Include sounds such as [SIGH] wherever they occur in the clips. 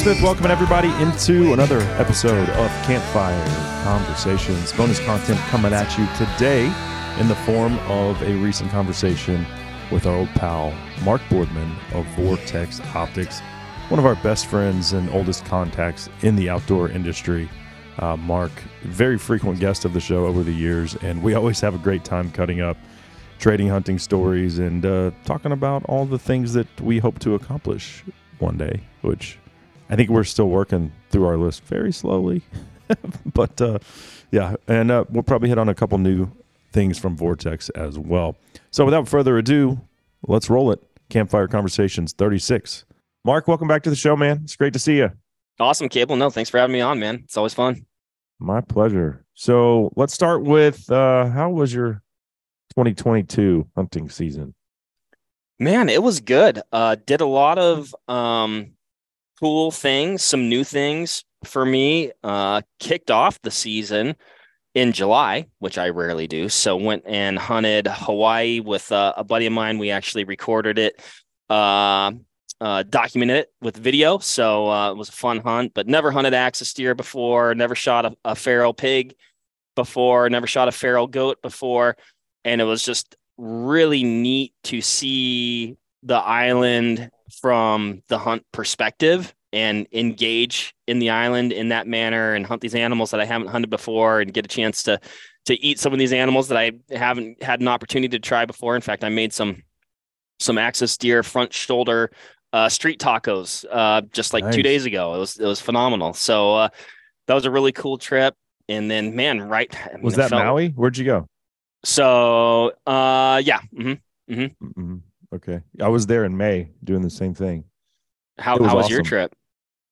Smith, welcoming everybody into another episode of Campfire Conversations. Bonus content coming at you today in the form of a recent conversation with our old pal, Mark Boardman of Vortex Optics, one of our best friends and oldest contacts in the outdoor industry. Uh, Mark, very frequent guest of the show over the years, and we always have a great time cutting up trading hunting stories and uh, talking about all the things that we hope to accomplish one day, which I think we're still working through our list very slowly. [LAUGHS] but uh, yeah, and uh, we'll probably hit on a couple new things from Vortex as well. So without further ado, let's roll it. Campfire Conversations 36. Mark, welcome back to the show, man. It's great to see you. Awesome, Cable. No, thanks for having me on, man. It's always fun. My pleasure. So let's start with uh, how was your 2022 hunting season? Man, it was good. Uh, did a lot of um, cool things, some new things for me. Uh, kicked off the season in July, which I rarely do. So went and hunted Hawaii with uh, a buddy of mine. We actually recorded it, uh, uh, documented it with video. So uh, it was a fun hunt, but never hunted axis deer before. Never shot a, a feral pig before. Never shot a feral goat before, and it was just really neat to see the island from the hunt perspective and engage in the island in that manner and hunt these animals that I haven't hunted before and get a chance to to eat some of these animals that I haven't had an opportunity to try before. In fact, I made some some axis deer front shoulder uh, street tacos uh, just like nice. two days ago. It was it was phenomenal. So uh, that was a really cool trip. And then, man, right? I mean, was that felt, Maui? Where'd you go? So, uh, yeah. Mm-hmm. Mm-hmm. Mm-hmm. Okay, I was there in May doing the same thing. How was, how was awesome. your trip?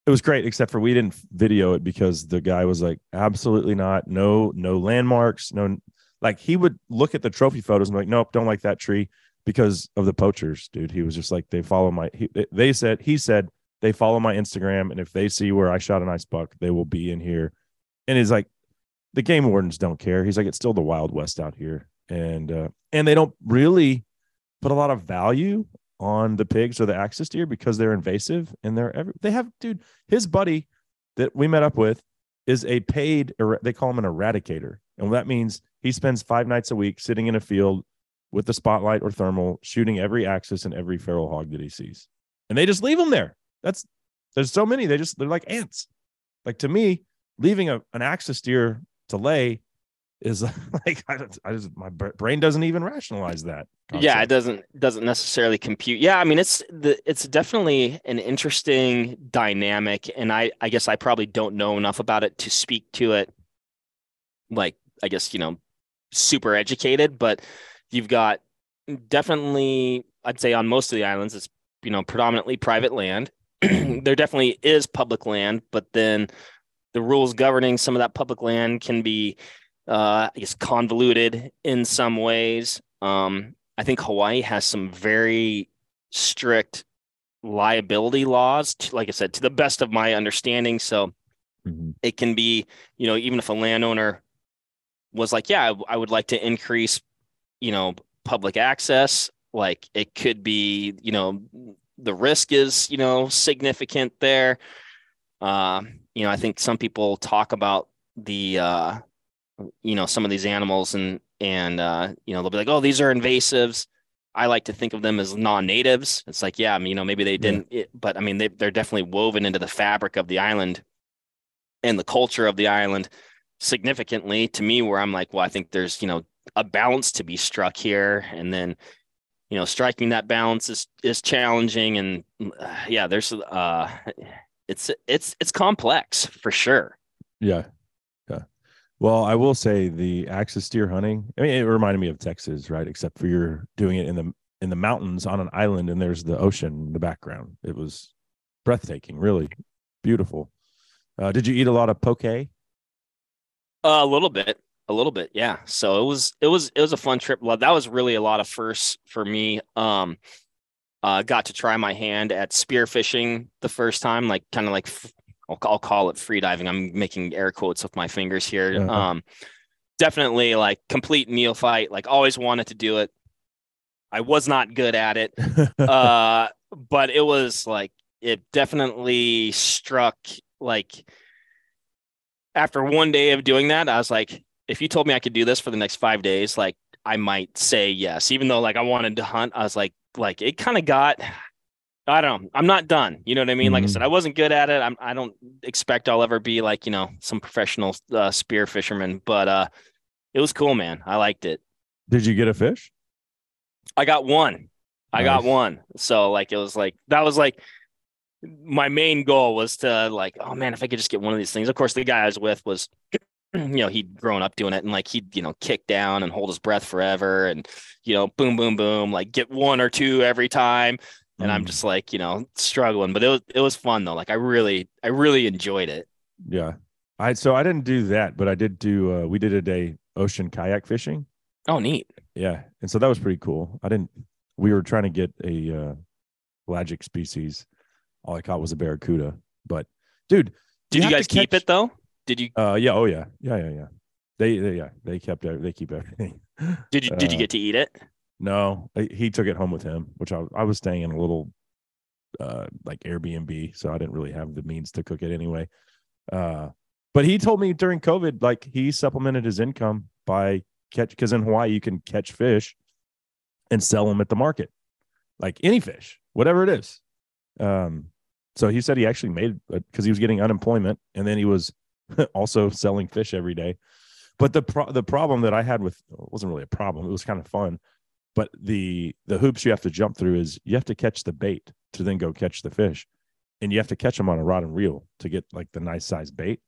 It was great, except for we didn't video it because the guy was like, absolutely not. No, no landmarks. No, like he would look at the trophy photos and be like, nope, don't like that tree because of the poachers, dude. He was just like, they follow my. He, they said he said they follow my Instagram, and if they see where I shot a nice buck, they will be in here. And he's like, the game wardens don't care. He's like, it's still the Wild West out here, and uh, and they don't really put a lot of value on the pigs or the axis deer because they're invasive and they're every, they have dude his buddy that we met up with is a paid er, they call him an eradicator. And that means he spends five nights a week sitting in a field with the spotlight or thermal shooting every axis and every feral hog that he sees. And they just leave them there. That's there's so many they just they're like ants. Like to me leaving a, an axis deer to lay is [LAUGHS] like I, I just my brain doesn't even rationalize that. Concept. Yeah, it doesn't doesn't necessarily compute. Yeah, I mean it's the it's definitely an interesting dynamic, and I I guess I probably don't know enough about it to speak to it. Like I guess you know, super educated, but you've got definitely I'd say on most of the islands it's you know predominantly private land. [CLEARS THROAT] there definitely is public land, but then the rules governing some of that public land can be uh, I guess convoluted in some ways. Um, I think Hawaii has some very strict liability laws, to, like I said, to the best of my understanding. So mm-hmm. it can be, you know, even if a landowner was like, yeah, I, I would like to increase, you know, public access, like it could be, you know, the risk is, you know, significant there. Uh, you know, I think some people talk about the uh, you know some of these animals and and uh, you know they'll be like oh these are invasives. I like to think of them as non-natives. It's like yeah I mean, you know maybe they didn't yeah. it, but i mean they, they're definitely woven into the fabric of the island and the culture of the island significantly. To me where i'm like well i think there's you know a balance to be struck here. And then you know striking that balance is is challenging. And uh, yeah there's uh it's it's it's complex for sure. Yeah well, I will say the axis deer hunting. I mean, it reminded me of Texas, right? Except for you're doing it in the in the mountains on an island, and there's the ocean in the background. It was breathtaking, really beautiful. Uh, did you eat a lot of poke? Uh, a little bit, a little bit, yeah. So it was it was it was a fun trip. That was really a lot of firsts for me. Um, uh, got to try my hand at spearfishing the first time, like kind of like I'll, I'll call it free diving. I'm making air quotes with my fingers here. Uh-huh. Um, definitely like complete neophyte. Like always wanted to do it. I was not good at it, [LAUGHS] uh, but it was like it definitely struck like after one day of doing that, I was like, if you told me I could do this for the next five days, like I might say yes, even though like I wanted to hunt. I was like, like it kind of got. I don't know. I'm not done. You know what I mean? Mm-hmm. Like I mm-hmm. said, I wasn't good at it. I'm, I don't expect I'll ever be like, you know, some professional uh, spear fisherman, but uh, it was cool, man. I liked it. Did you get a fish? I got one. I got one. So like, it was like, that was like, my main goal was to like, oh man, if I could just get one of these things. Of course, the guy I was with was [CLEARS THROAT] you know, he'd grown up doing it and like he'd, you know, kick down and hold his breath forever and, you know, boom, boom, boom, like get one or two every time. And mm. I'm just like, you know, struggling, but it was, it was fun though. Like I really, I really enjoyed it. Yeah. I, so I didn't do that, but I did do, uh, we did a day ocean kayak fishing. Oh, neat. Yeah. And so that was pretty cool. I didn't, we were trying to get a, uh, pelagic species. All I caught was a barracuda, but dude, did you, you guys keep it though? Did you? Uh, yeah. Oh, yeah. Yeah, yeah, yeah. They, they, yeah, they kept, they keep everything. Did you, did you uh, get to eat it? No, he took it home with him, which I, I was staying in a little, uh, like Airbnb, so I didn't really have the means to cook it anyway. Uh, but he told me during COVID, like he supplemented his income by catch because in Hawaii you can catch fish and sell them at the market, like any fish, whatever it is. Um, so he said he actually made because he was getting unemployment and then he was [LAUGHS] also selling fish every day. But the pro- the problem that I had with it wasn't really a problem. It was kind of fun, but the the hoops you have to jump through is you have to catch the bait to then go catch the fish, and you have to catch them on a rod and reel to get like the nice size bait.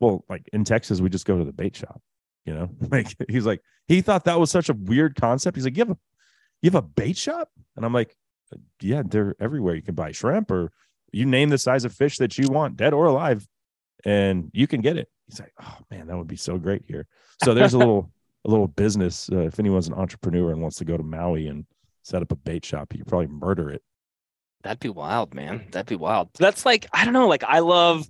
Well, like in Texas, we just go to the bait shop. You know, [LAUGHS] like he's like he thought that was such a weird concept. He's like, you have a you have a bait shop, and I'm like, yeah, they're everywhere. You can buy shrimp or you name the size of fish that you want, dead or alive and you can get it. He's like, oh man, that would be so great here. So there's a little [LAUGHS] a little business. Uh, if anyone's an entrepreneur and wants to go to Maui and set up a bait shop, you could probably murder it. That'd be wild, man. That'd be wild. That's like I don't know. Like I love.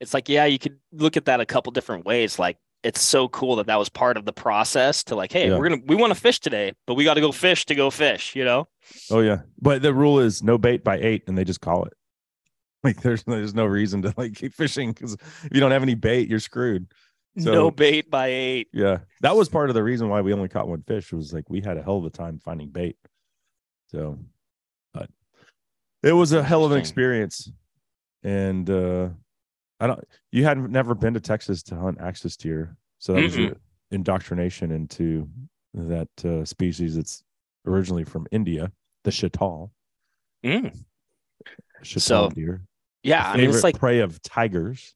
It's like yeah, you could look at that a couple different ways. Like it's so cool that that was part of the process to like, hey, yeah. we're gonna we want to fish today, but we got to go fish to go fish. You know. Oh yeah, but the rule is no bait by eight, and they just call it. [LAUGHS] Like there's there's no reason to like keep fishing because if you don't have any bait, you're screwed. So, no bait by eight. Yeah, that was part of the reason why we only caught one fish. Was like we had a hell of a time finding bait. So, but it was a hell of an experience, and uh I don't. You had never been to Texas to hunt axis deer, so that mm was your indoctrination into that uh, species that's originally from India, the chital. Mm. Chital so, deer. Yeah, I mean it's like prey of tigers,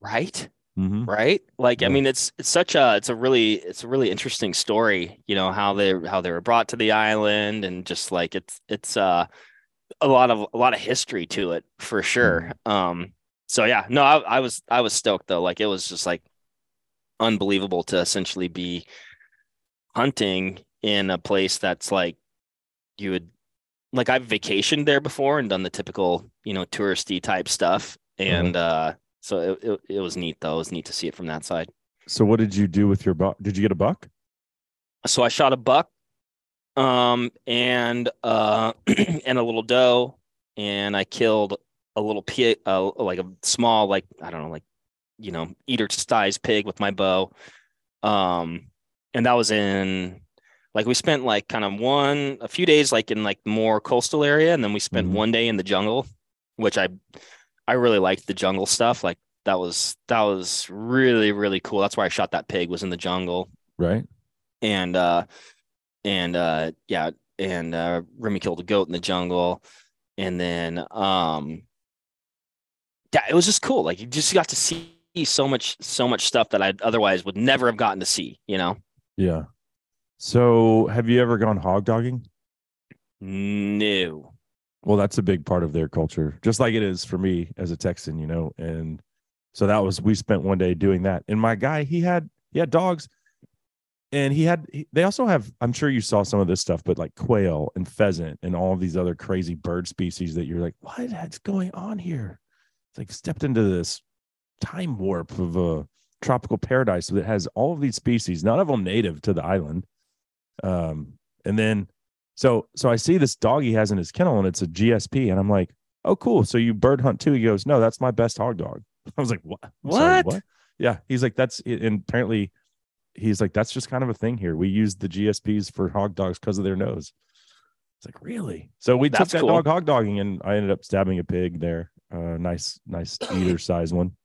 right? Mm-hmm. Right? Like, yeah. I mean, it's it's such a it's a really it's a really interesting story. You know how they how they were brought to the island, and just like it's it's uh a lot of a lot of history to it for sure. Mm-hmm. Um, so yeah, no, I, I was I was stoked though. Like it was just like unbelievable to essentially be hunting in a place that's like you would like I've vacationed there before and done the typical, you know, touristy type stuff. And mm-hmm. uh so it, it, it was neat though. It was neat to see it from that side. So what did you do with your buck? Did you get a buck? So I shot a buck um and uh [CLEARS THROAT] and a little doe and I killed a little pig uh, like a small like I don't know like you know eater size pig with my bow. Um and that was in like we spent like kind of one a few days like in like more coastal area and then we spent mm-hmm. one day in the jungle which i i really liked the jungle stuff. Like that was that was really really cool. That's why i shot that pig was in the jungle. Right. And uh and uh yeah and uh remy killed a goat in the jungle. And then um yeah it was just cool. Like you just got to see so much so much stuff that i otherwise would never have gotten to see you know? Yeah. So, have you ever gone hog dogging? No. Well, that's a big part of their culture, just like it is for me as a Texan, you know. And so that was we spent one day doing that. And my guy, he had he had dogs, and he had he, they also have. I'm sure you saw some of this stuff, but like quail and pheasant and all these other crazy bird species that you're like, what is going on here? It's like stepped into this time warp of a tropical paradise that has all of these species, none of them native to the island um, and then so so I see this dog he has in his kennel and it's a GSP, and I'm like, oh, cool. So you bird hunt too? He goes, no, that's my best hog dog. [LAUGHS] I was like, what? I'm sorry, What? Yeah. He's like, that's and apparently he's like, that's just kind of a thing here. We use the GSPs for hog dogs because of their nose. It's like, really? So we That's took that cool. dog hog dogging and I ended up stabbing a pig there. Uh nice, nice eater [CLEARS THROAT] size one.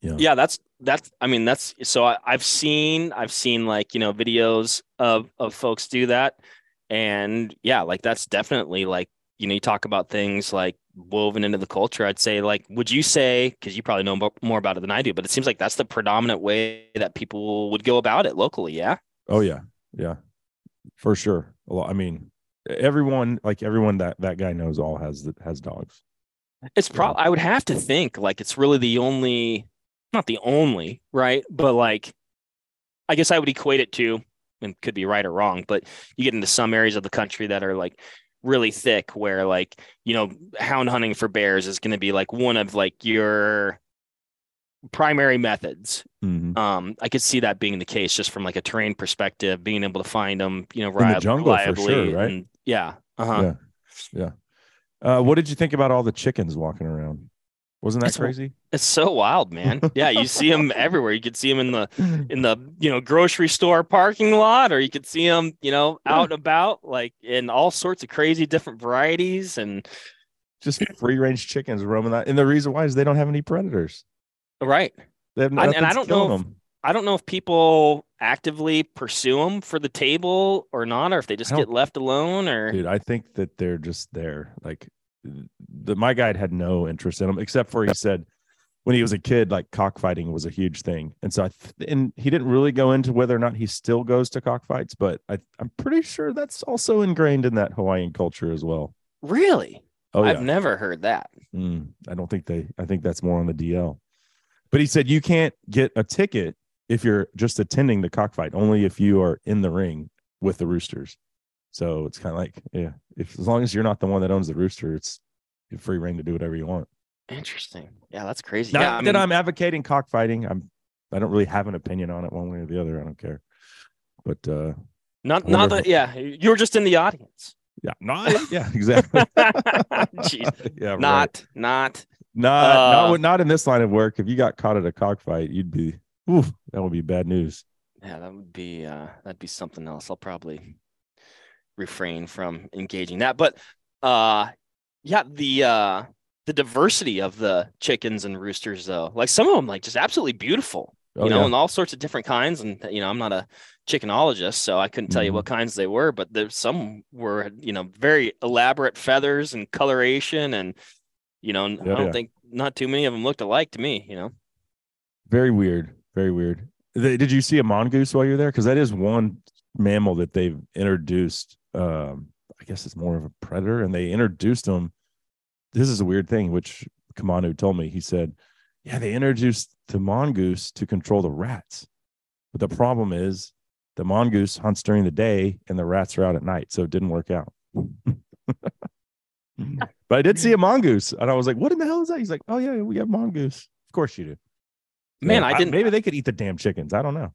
Yeah. yeah that's that's i mean that's so I, i've seen i've seen like you know videos of of folks do that and yeah like that's definitely like you know you talk about things like woven into the culture i'd say like would you say because you probably know more about it than i do but it seems like that's the predominant way that people would go about it locally yeah Oh yeah, yeah, for sure. A lot. I mean, everyone like everyone that that guy knows all has has dogs. it's probably i would have to think like it's really the only not the only right but like i guess i would equate it to and could be right or wrong but you get into some areas of the country that are like really thick where like you know hound hunting for bears is going to be like one of like your primary methods Mhm. um i could see that being the case just from like a terrain perspective being able to find them you know the ri- jungle for reliably sure, right? and yeah uh-huh Yeah. Uh, what did you think about all the chickens walking around? Wasn't that It's- crazy? it's so wild man yeah you see them [LAUGHS] everywhere you could see them in the in the you know grocery store parking lot or you could see them you know Yeah. out and about like in all sorts of crazy different varieties and Just free range chickens roaming that. And the reason why is they don't have any predators. right They have I- and I don't know if- i don't know if people actively pursue them for the table or not or if they just get left alone or Dude, I think that they're just there. Like the my guide had no interest in them, except for he said when he was a kid, like cockfighting was a huge thing. And so I th- and he didn't really go into whether or not he still goes to cockfights, but I, I'm pretty sure that's also ingrained in that Hawaiian culture as well. really Oh yeah. i've never heard that Mm, I don't think they. I think that's more on the DL. But he said you can't get a ticket if you're just attending the cockfight. Only if you are in the ring with the roosters. So it's kind of like, yeah, if as long as you're not the one that owns the rooster, it's you're free reign to do whatever you want. interesting yeah that's crazy Not yeah I that mean, I'm advocating cockfighting. I'm. I don't really have an opinion on it one way or the other. I don't care. But uh not not that yeah you were just in the audience yeah, not [LAUGHS] yeah, exactly. [LAUGHS] Jeez. [LAUGHS] yeah, right. not not Not, Uh, not, not in this line of work. If you got caught at a cockfight, you'd be, oof, that would be bad news. Yeah, that would be uh that'd be something else. I'll probably refrain from engaging that. But uh yeah, the uh the diversity of the chickens and roosters though. Like some of them like just absolutely beautiful. Oh, you know, yeah. and all sorts of different kinds. And you know, I'm not a chickenologist, so I couldn't tell you Mhm. what kinds they were, but there's some were, you know, very elaborate feathers and coloration and you know, and I don't yeah. think not too many of them looked alike to me, you know. Very weird. Very weird. Did you see a mongoose while you're there? Because that is one mammal that they've introduced. Um, I guess it's more of a predator, and they introduced them. This is a weird thing, which Kamanu told me. He said, "Yeah, they introduced the mongoose to control the rats, but the problem is the mongoose hunts during the day and the rats are out at night, so it didn't work out." [LAUGHS] but I did see a mongoose, and I was like, "What in the hell is that?" He's like, "Oh yeah, we have mongoose. Of course you do." Man, So I didn't Maybe they could eat the damn chickens. I don't know.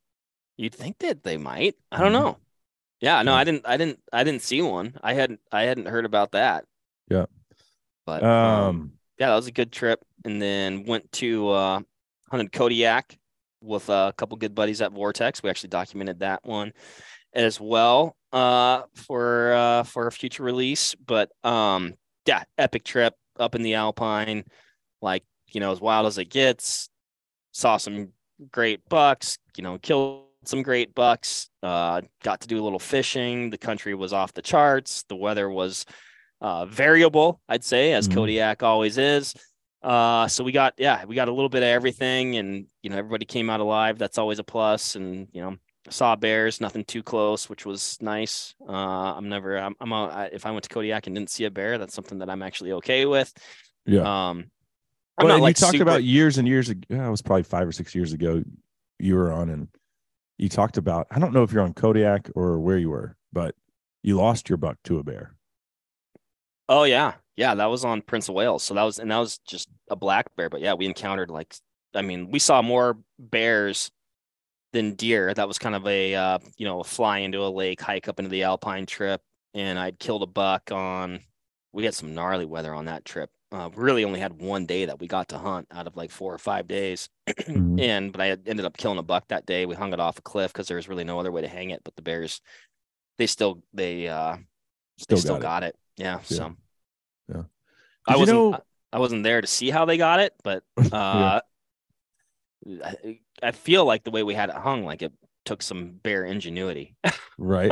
You'd think that they might. I don't Mhm. know. Yeah, no. I didn't. I didn't. I didn't see one. I hadn't. I hadn't heard about that. Yeah. But um, Um, yeah, that was a good trip. And then went to uh, hunted Kodiak with a couple good buddies at Vortex. We actually documented that one as well uh, for uh, for a future release. But um, yeah, epic trip up in the Alpine, like you know, as wild as it gets. Saw some great bucks. You know, killed some great bucks. Uh, got to do a little fishing. The country was off the charts. The weather was uh, variable, I'd say, as Mhm. Kodiak always is. Uh, so we got, yeah, we got a little bit of everything, and you know, everybody came out alive. That's always a plus. And you know, saw bears, nothing too close, which was nice. Uh, I'm never, I'm, I'm a, I, if I went to Kodiak and didn't see a bear, that's something that I'm actually okay with. yeah. Um, I'm well, not like you talked super- about years and years ago. Yeah, It was probably five or six years ago. You were on, and you talked about. I don't know if you're on Kodiak or where you were, but you lost your buck to a bear. Oh yeah, yeah, that was on Prince of Wales. So that was, and that was just a black bear. But yeah, we encountered like, I mean, we saw more bears than deer. That was kind of a, uh, you know, fly into a lake, hike up into the Alpine trip, and I'd killed a buck on we had some gnarly weather on that trip. Uh, really only had one day that we got to hunt out of like four or five days. Mhm. [CLEARS THROAT] and but I ended up killing a buck that day. We hung it off a cliff because there was really no other way to hang it. But the bears, they still they uh Still they still got it. got it. Yeah. So Yeah. I Did you wasn't know- I wasn't there to see how they got it, but [LAUGHS] uh I, I feel like the way we had it hung, like it took some bear ingenuity. Right.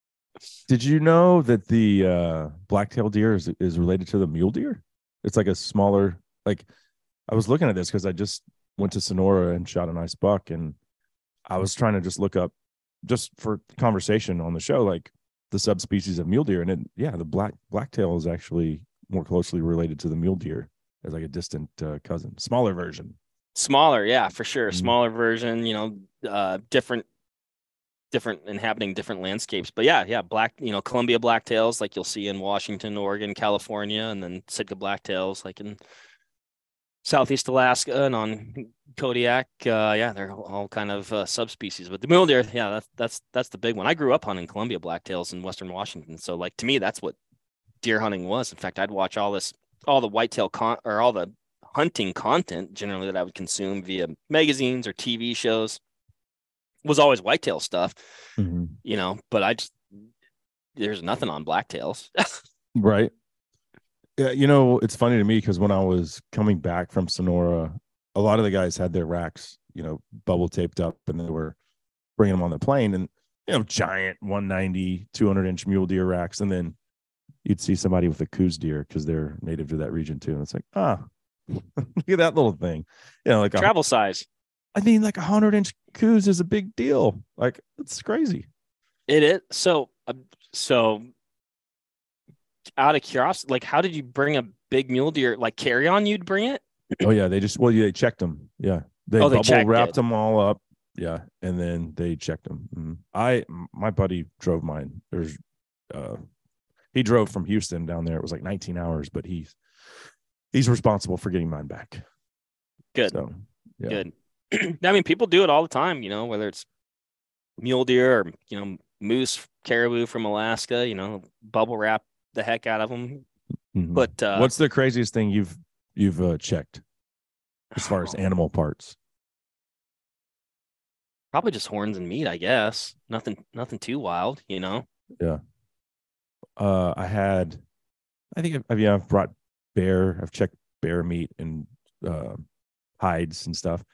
[LAUGHS] Did you know that the uh, black-tailed deer is is related to the mule deer? It's like a smaller. Like, I was looking at this because I just went to Sonora and shot a nice buck, and I was trying to just look up, just for conversation on the show, like the subspecies of mule deer, and it, yeah, the black blacktail is actually more closely related to the mule deer as like a distant uh, cousin, smaller version. Smaller, yeah, for sure. Mhm. Smaller version, you know, uh different different inhabiting different landscapes. But yeah, yeah, black, you know, Columbia blacktails like you'll see in Washington, Oregon, California, and then Sitka blacktails like in Southeast Alaska and on Kodiak. Uh yeah, they're all- kind of uh, subspecies. But the mule deer, yeah, that's that's that's the big one. I grew up hunting Columbia blacktails in Western Washington. So like to me, that's what deer hunting was. In fact, I'd watch all this all the whitetail con or all the hunting content generally that I would consume via magazines or TV shows was always whitetail stuff, you know, but I just there's nothing on blacktails. [LAUGHS] Right. Yeah, you know, it's funny to me because when I was coming back from Sonora, a lot of the guys had their racks, you know, bubble taped up and they were bringing them on the plane and, you know, giant 190, 200 inch mule deer racks. And then you'd see somebody with a Coues deer because they're native to that region too. And it's like, ah, [LAUGHS] look at that little thing. You know, like, a, Travel size. I mean, like a 100 inch Coues is a big deal. Like, it's crazy. It is so uh, so out of curiosity, like how did you bring a big mule deer like carry on you'd bring it? Oh yeah, they just well, yeah, they checked them. Yeah, they, Oh, they bubble wrapped it. them all up. Yeah, and then they checked them. Mhm. I my buddy drove mine. There's, uh, he drove from Houston down there. It was like 19 hours, but he's he's responsible for getting mine back. Good. So yeah. Good. [CLEARS THROAT] I mean, people do it all the time, you know, whether it's mule deer or, you know, moose caribou from Alaska, you know, bubble wrap the heck out of them. Mhm. But uh what's the craziest thing you've you've uh, checked as far as animal parts? probably just horns and meat, I guess. Nothing nothing too wild, you know. Yeah. Uh, I had, I think I've, I've yeah, I've brought bear. I've checked bear meat and uh, hides and stuff.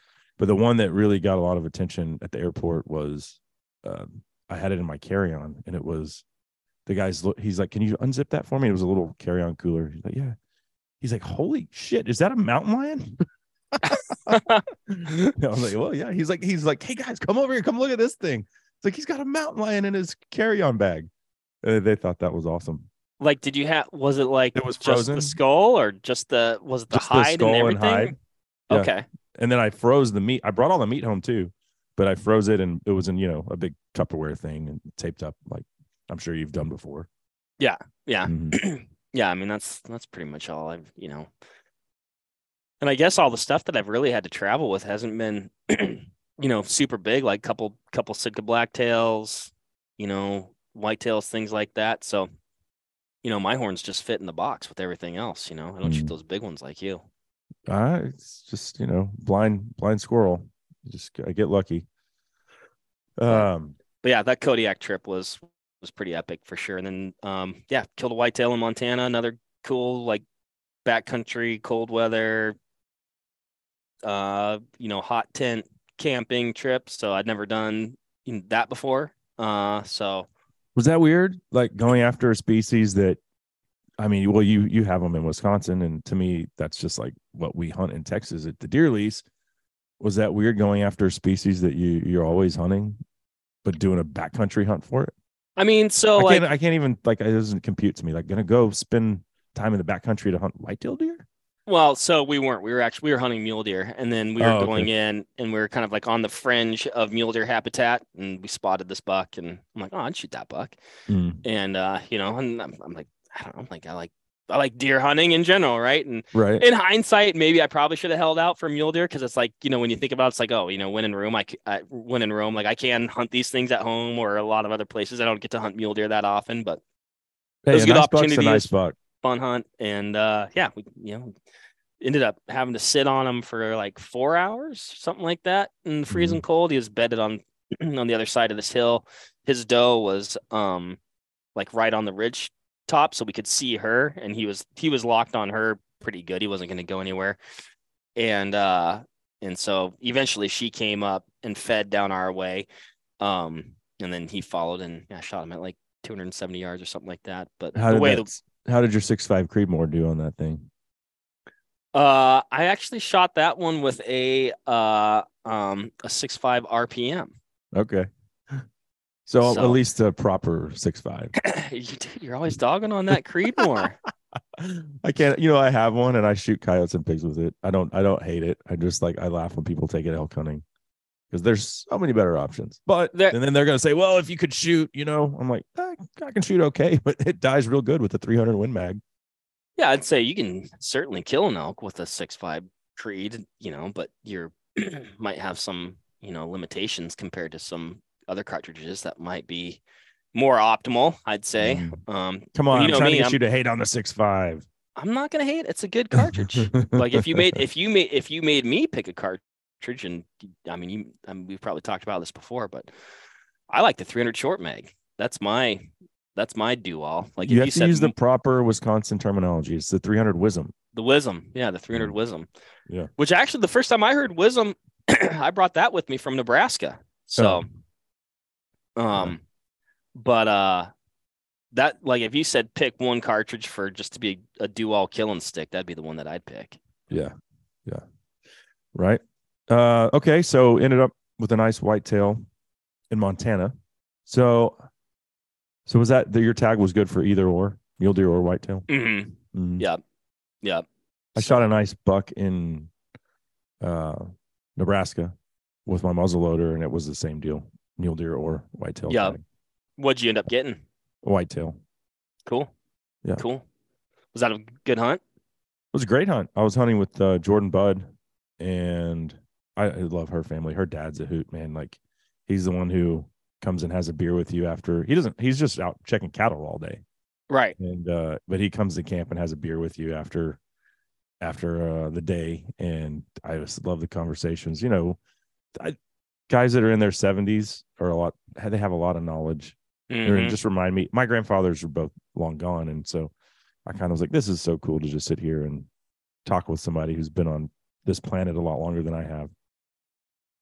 But the one that really got a lot of attention at the airport was, um, I had it in my carry on, and it was the guy's. look. He's like, "Can you unzip that for me?" It was a little carry on cooler. He's like, "Yeah." He's like, "Holy shit! Is that a mountain lion?" [LAUGHS] I was like, "Well, yeah." He's like, "He's like, hey guys, come over here, come look at this thing." It's like he's got a mountain lion in his carry on bag. And they thought that was awesome. Like did you have was it like It was just frozen. the skull or just the was it the Just the hide skull and and everything? hide. Yeah. Okay. And then I froze the meat. I brought all the meat home too, but I froze it and it was in, you know, a big Tupperware thing and taped up like I'm sure you've done before. Yeah. Mhm. [CLEARS THROAT] yeah, I mean that's that's pretty much all I've you know. And I guess all the stuff that I've really had to travel with hasn't been, [CLEARS THROAT] you know, super big, like couple couple Sitka blacktails, you know, whitetails, things like that. So, you know, my horns just fit in the box with everything else. You know, I don't shoot Mm. those big ones like you. Uh, it's just, you know, blind, blind squirrel. Just I get lucky. Um, But yeah, that Kodiak trip was was pretty epic for sure. And then, um, yeah, killed a whitetail in Montana. Another cool like backcountry, cold weather, uh, you know, hot tent camping trip. So I'd never done that before. Uh, so was that weird? Like going after a species that I mean, well, you you have them in Wisconsin, and to me, that's just like what we hunt in Texas at the deer lease. Was that weird going after a species that you you're always hunting, but doing a backcountry hunt for it? I mean, so I can't I can't even like it doesn't compute to me. Like gonna go spend time in the backcountry to hunt whitetail deer? Well, so we weren't. We were actually we were hunting mule deer, and then we were Oh, okay. going in, and we were kind of like on the fringe of mule deer habitat, and we spotted this buck, and I'm like, oh, I'd shoot that buck, and uh, you know, and I'm, I'm like, I don't know, like I like I like deer hunting in general, right? And Right. in hindsight, maybe I probably should have held out for mule deer because it's like you know when you think about it, it's like oh, you know, when in Rome, I, I when in Rome, like I can hunt these things at home or a lot of other places. I don't get to hunt mule deer that often, but Hey, was a good nice buck's a opportunity nice buck. fun hunt, and uh, yeah, we you know ended up having to sit on him for like four hours, something like that, in the freezing Mm-hmm. cold. He was bedded on [CLEARS THROAT] on the other side of this hill. His doe was um like right on the ridge top, so we could see her, and he was he was locked on her pretty good. He wasn't going to go anywhere, and uh and so eventually she came up and fed down our way, um and then he followed and I shot him at like 270 yards or something like that. But How the did way that, the how did your six five Creedmoor do on that thing? Uh, I actually shot that one with a uh um a six five RPM. Okay. So, So- at least a proper six five. [CLEARS THROAT] you dude, you're always dogging on that Creedmoor. [LAUGHS] I can't, you know, I have one and I shoot coyotes and pigs with it. I don't, I don't hate it. I just like, I laugh when people take it elk hunting because there's so many better options. But, There- and then they're going to say, well, if you could shoot, you know, I'm like, I, I can shoot okay, but it dies real good with the 300 Win Mag. yeah, I'd say you can certainly kill an elk with a six five Creed, you know, but you're [CLEARS THROAT] might have some you know limitations compared to some other cartridges that might be more optimal. I'd say. Mm. Um, Come on, You I'm know trying me, to get I'm- you to hate on the six five. I'm not gonna hate. It's a good cartridge. [LAUGHS] like if you made if you made if you made me pick a cartridge and i mean you I mean, we've probably talked about this before but i like the 300 short mag that's my that's my do all like you if have you to said use the proper Wisconsin terminology. It's the 300 Wisdom. the wisdom yeah the 300 Mm. wisdom Yeah. which actually the first time i heard wisdom [CLEARS THROAT] i brought that with me from nebraska so um but uh that like if you said pick one cartridge for just to be a do all killing stick that'd be the one that i'd pick Yeah. Yeah. Right. Uh, okay. So ended up with a nice whitetail in Montana. So, so was that your tag was good for either or mule deer or whitetail? mm-hmm. Mhm. yeah yeah I shot a nice buck in uh, Nebraska with my muzzle loader, and it was the same deal: mule deer or whitetail. Yeah. tag. what'd you end up getting whitetail. Cool. Yeah. Cool. Was that a good hunt? It was a great hunt. I was hunting with uh, Jordan Budd, and I, I love her family. Her dad's a hoot, man. Like he's the one who comes and has a beer with you after he doesn't. He's just out checking cattle all day, Right. and uh, but he comes to camp and has a beer with you after after uh, the day, and I just love the conversations. You know, I, guys that are in their seventies are a lot. They have a lot of knowledge. Or Mhm. just remind me. My grandfathers are both long gone, and so I kind of was like, "This is so cool to just sit here and talk with somebody who's been on this planet a lot longer than I have."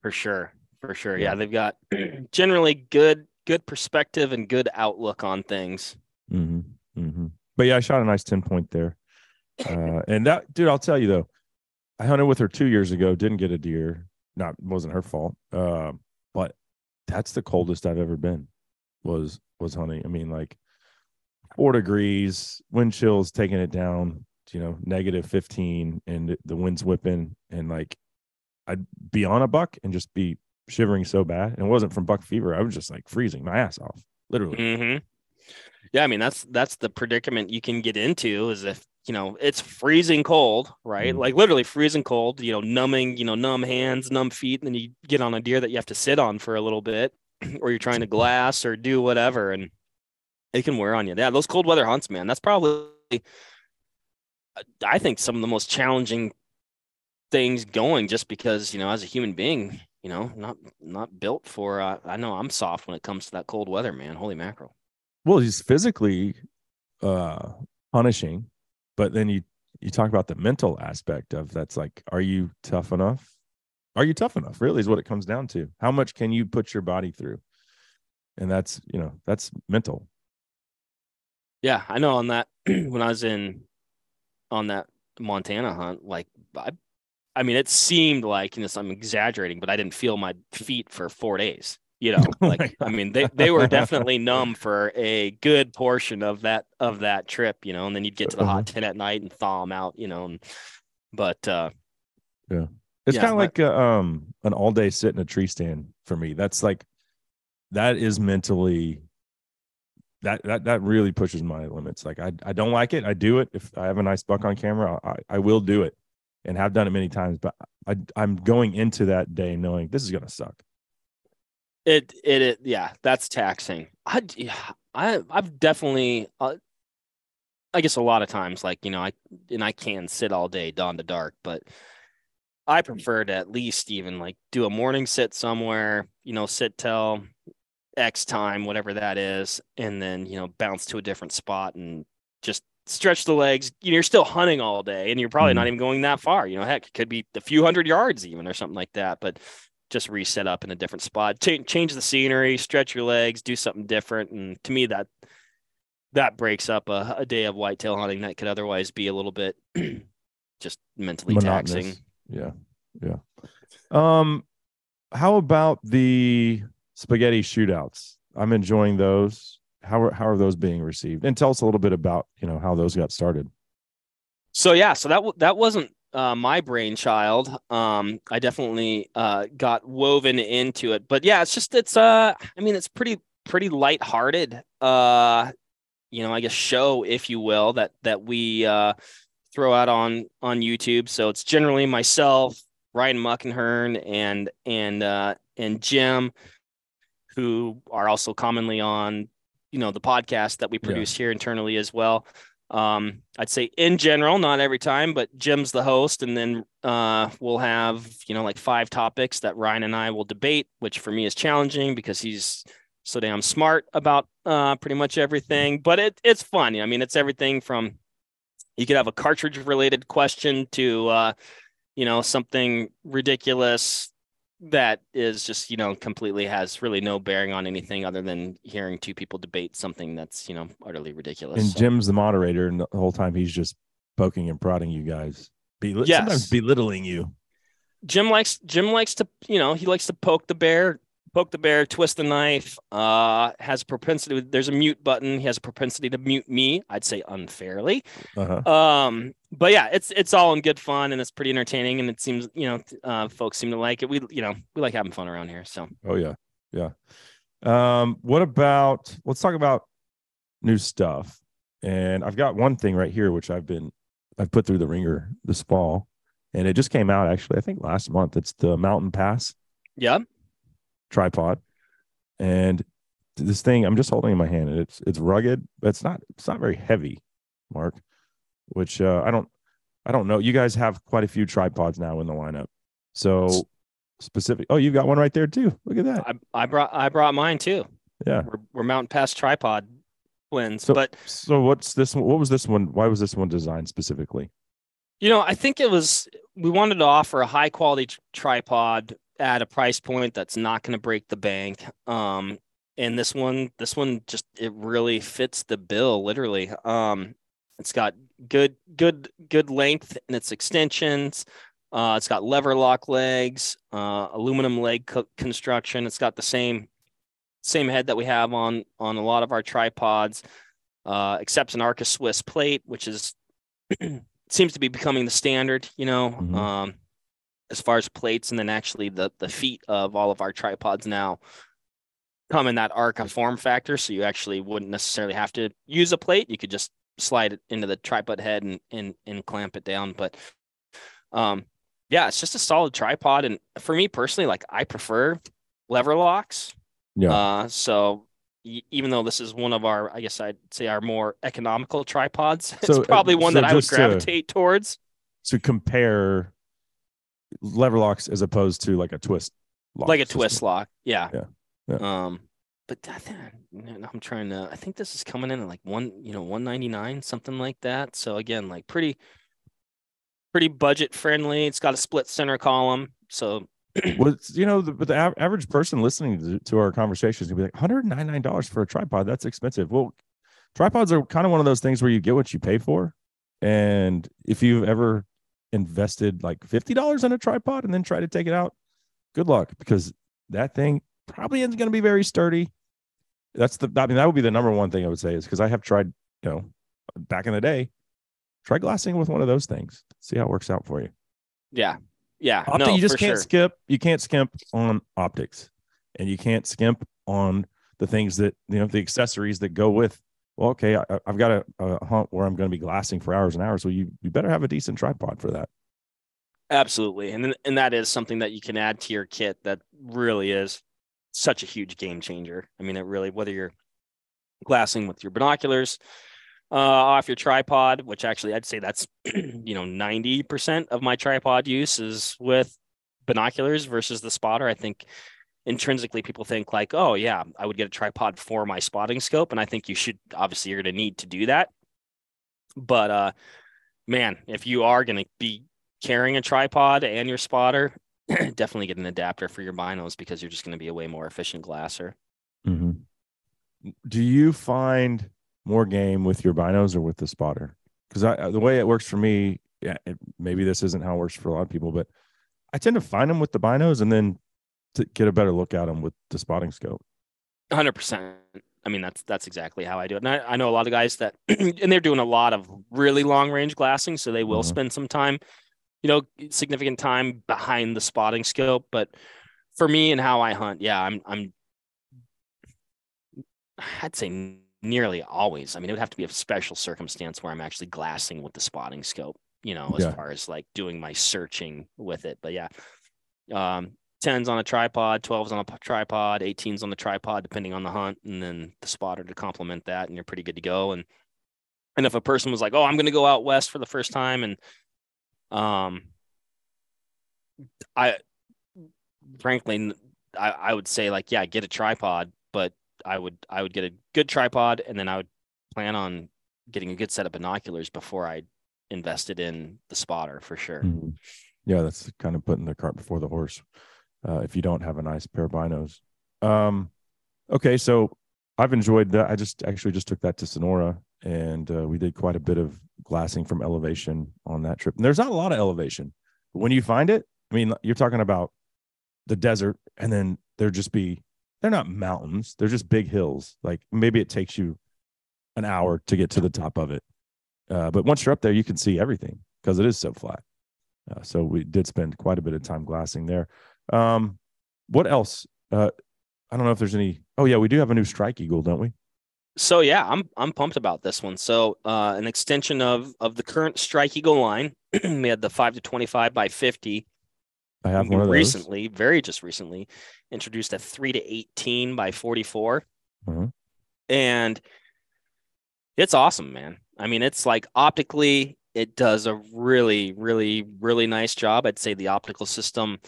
For sure. For sure. Yeah. Yeah. They've got [CLEARS THROAT] generally good, good perspective and good outlook on things. hmm hmm But yeah, I shot a nice ten point there, [LAUGHS] uh, and that dude, I'll tell you though, I hunted with her two years ago, didn't get a deer. Not wasn't her fault, uh, but that's the coldest I've ever been. Was was hunting. I mean, like four degrees, wind chills taking it down. You know, negative fifteen, and the wind's whipping, and like I'd be on a buck and just be shivering so bad. And it wasn't from buck fever. I was just like freezing my ass off, literally. hmm Yeah. I mean, that's, that's the predicament you can get into is if, you know, it's freezing cold, right? Mhm. Like literally freezing cold, you know, numbing, you know, numb hands, numb feet. And then you get on a deer that you have to sit on for a little bit [CLEARS THROAT] or you're trying to glass or do whatever. And it can wear on you. Yeah. Those cold weather hunts, man, that's probably, I think some of the most challenging things going just because, you know, as a human being, you know, not, not built for, uh, I know I'm soft when it comes to that cold weather, man. Holy mackerel. well he's physically uh punishing but then you you talk about the mental aspect of that's like are you tough enough? Are you tough enough really is what it comes down to. How much can you put your body through? And that's you know that's mental. Yeah, I know on that [CLEARS THROAT] when I was in on that Montana hunt, like I I mean it seemed like you know I'm exaggerating, but I didn't feel my feet for four days. You [LAUGHS] know, Oh like I mean they, they were [LAUGHS] definitely numb for a good portion of that of that trip, you know, and then you'd get to the Uh-huh. hot tent at night and thaw them out, you know, and but uh yeah. it's Yeah, kind of like a, um an all day sit in a tree stand for me. That's like that is mentally that that that really pushes my limits. Like i i don't like it. I do it. If i have a nice buck on camera i i will do it and have done it many times but i i'm going into that day knowing this is gonna suck It, it, it, yeah, that's taxing. I, I, I've definitely, uh, I guess a lot of times, like, you know, I, and I can sit all day dawn to dark, but I prefer to at least even like do a morning sit somewhere, you know, sit till X time, whatever that is, and then, you know, bounce to a different spot and just stretch the legs. You know, you're still hunting all day and you're probably mm-hmm. not even going that far. You know, heck, it could be a few hundred yards even or something like that. But just reset up in a different spot, Ch- change the scenery, stretch your legs, do something different. And to me, that that breaks up a, a day of whitetail hunting that could otherwise be a little bit [CLEARS THROAT] just mentally Monotonous. taxing. Yeah, yeah. Um, how about the spaghetti shootouts? I'm enjoying those. How are how are those being received? And tell us a little bit about you know how those got started. So yeah, so that that wasn't uh, my brainchild. Um, I definitely uh, got woven into it, but yeah, it's just it's uh, I mean, it's pretty pretty lighthearted. Uh, you know, I guess show, if you will, that that we uh, throw out on on YouTube. So it's generally myself, Ryan Muckenhirn, and and uh, and Jim, who are also commonly on you know the podcast that we produce yeah. here internally as well. Um, I'd say in general, not every time, but Jim's the host, and then uh, we'll have you know like five topics that Ryan and I will debate, which for me is challenging because he's so damn smart about uh, pretty much everything. But it it's fun. I mean, it's everything from you could have a cartridge related question to uh, you know something ridiculous that is just you know completely has really no bearing on anything other than hearing two people debate something that's you know utterly ridiculous. And so. Jim's the moderator, and the whole time he's just poking and prodding you guys, Bel- yes. sometimes belittling you. Jim likes Jim likes to you know he likes to poke the bear, poke the bear, twist the knife. Uh, has a propensity. There's a mute button. He has a propensity to mute me. I'd say unfairly. Uh-huh. Um, but yeah, it's it's all in good fun and it's pretty entertaining. And it seems you know uh, folks seem to like it. We you know we like having fun around here. So. Oh yeah, yeah. Um, what about? Let's talk about new stuff. And I've got one thing right here which I've been I've put through the ringer this fall, and it just came out actually. I think last month. It's the Mountain Pass. Yeah tripod, and this thing I'm just holding in my hand, and it's it's rugged, but it's not it's not very heavy, Mark. Which uh, I don't I don't know. You guys have quite a few tripods now in the lineup, so specific. Oh, you've got one right there too. Look at that. I, I brought I brought mine too. Yeah, we're, we're Mountain Pass tripod twins. So, but so what's this one? What was this one? Why was this one designed specifically? You know, I think it was we wanted to offer a high quality tripod at a price point that's not going to break the bank. Um, and this one, this one just it really fits the bill, literally. Um, it's got good, good, good length in its extensions. Uh, it's got lever lock legs, uh, aluminum leg co- construction. It's got the same same head that we have on on a lot of our tripods. Uh, accepts an Arca Swiss plate, which is [CLEARS THROAT] seems to be becoming the standard. You know, mm-hmm. um, as far as plates, and then actually the the feet of all of our tripods now come in that Arca form factor, so you actually wouldn't necessarily have to use a plate. You could just slide it into the tripod head and and, and clamp it down. But um, yeah, it's just a solid tripod, and for me personally, like I prefer lever locks. Yeah. Uh, so even though this is one of our, I guess I'd say our more economical tripods, [LAUGHS] it's uh, probably one so that I would gravitate to, towards. To compare lever locks as opposed to like a twist lock like a system. twist lock yeah. yeah yeah um but i'm trying to i think this is coming in at like one you know 199 something like that. So again like pretty pretty budget friendly it's got a split center column. So well you know the, the average person listening to, to our conversations will be like 199 dollars for a tripod? That's expensive. Well tripods are kind of one of those things where you get what you pay for. And if you've ever invested like $50 in a tripod and then try to take it out, good luck because that thing probably isn't going to be very sturdy. That's the, I mean, that would be the number one thing I would say is because I have tried, you know, back in the day, try glassing with one of those things, see how it works out for you. Yeah. Yeah. Optic, no, you just can't sure. skip, you can't skimp on optics and you can't skimp on the things that, you know, the accessories that go with well, okay, I, have got a, a, hunt where I'm going to be glassing for hours and hours. So you, you better have a decent tripod for that. Absolutely. And, and that is something that you can add to your kit that really is such a huge game changer. I mean, it really, whether you're glassing with your binoculars, uh, off your tripod, which actually I'd say that's [CLEARS THROAT] you know 90% of my tripod use is with binoculars versus the spotter. I think intrinsically people think like, oh yeah, I would get a tripod for my spotting scope, and I think you should obviously you're going to need to do that. But uh, man, if you are going to be carrying a tripod and your spotter, [CLEARS THROAT] definitely get an adapter for your binos because you're just going to be a way more efficient glasser. Mm-hmm. Do you find more game with your binos or with the spotter? Because the way it works for me, yeah, it, maybe this isn't how it works for a lot of people, but I tend to find them with the binos and then to get a better look at them with the spotting scope. Hundred percent. I mean, that's that's exactly how I do it. And I, I know a lot of guys that, [CLEARS THROAT] and they're doing a lot of really long range glassing, so they will mm-hmm. spend some time, you know, significant time behind the spotting scope. But for me and how I hunt, yeah, I'm I'm I'd say nearly always. I mean, it would have to be a special circumstance where I'm actually glassing with the spotting scope, you know, as yeah. far as like doing my searching with it. But yeah, um, 10s on a tripod, 12s on a tripod, 18s on the tripod, depending on the hunt, and then the spotter to complement that, and you're pretty good to go. And and if a person was like, "Oh, I'm going to go out west for the first time," and um, I frankly, I, I would say like, yeah, get a tripod, but I would I would get a good tripod, and then I would plan on getting a good set of binoculars before I invested in the spotter for sure. Mm-hmm. Yeah, that's kind of putting the cart before the horse uh, if you don't have a nice pair of binos. Um, okay, so I've enjoyed that. I just actually just took that to Sonora, and uh, we did quite a bit of glassing from elevation on that trip. And there's not a lot of elevation, but when you find it, I mean, you're talking about the desert, and then there just be they're not mountains; they're just big hills. Like maybe it takes you an hour to get to the top of it, uh, but once you're up there, you can see everything because it is so flat. Uh, so we did spend quite a bit of time glassing there. Um, what else? Uh, I don't know if there's any. Oh yeah, we do have a new Strike Eagle, don't we? So yeah, I'm I'm pumped about this one. So uh, an extension of of the current Strike Eagle line. [CLEARS THROAT] we had the five to twenty five by fifty. I have one recently, very just recently, introduced a three to eighteen by forty four, mm-hmm. and it's awesome, man. I mean, it's like optically, it does a really, really, really nice job. I'd say the optical system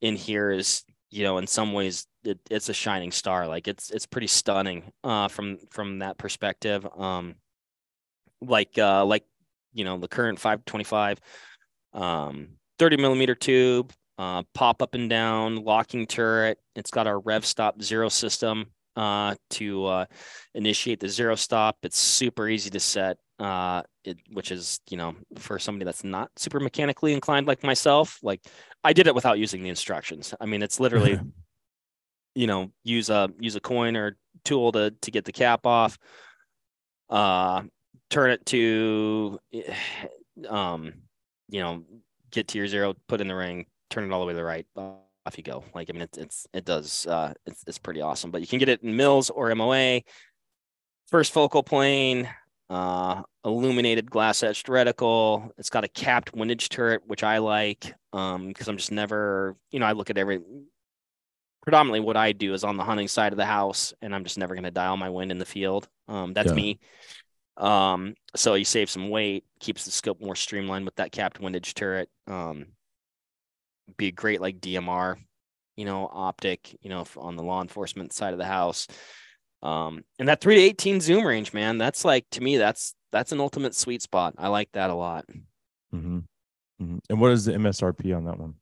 in here is you know in some ways it, it's a shining star like it's it's pretty stunning uh from from that perspective um like uh like you know the current 525 um 30 millimeter tube uh pop up and down locking turret it's got our RevStop zero system uh to uh initiate the zero stop it's super easy to set uh, it, which is you know for somebody that's not super mechanically inclined like myself, like I did it without using the instructions. I mean, it's literally, [LAUGHS] you know, use a use a coin or tool to to get the cap off, uh, turn it to, um, you know, get to your zero, put in the ring, turn it all the way to the right. Off you go. Like I mean, it's it's it does uh, it's it's pretty awesome. But you can get it in MILs or MOA. First focal plane, uh, illuminated glass etched reticle. It's got a capped windage turret, which I like um, because I'm just never, you know, I look at every predominantly what I do is on the hunting side of the house, and I'm just never going to dial my wind in the field. Um, that's yeah. me. Um, so you save some weight, keeps the scope more streamlined with that capped windage turret. Um, be a great like DMR, you know, optic, you know, on the law enforcement side of the house. Um, and that three to 18 zoom range, man, that's like, to me, that's, that's an ultimate sweet spot. I like that a lot. Mm-hmm. Mm-hmm. And what is the MSRP on that one?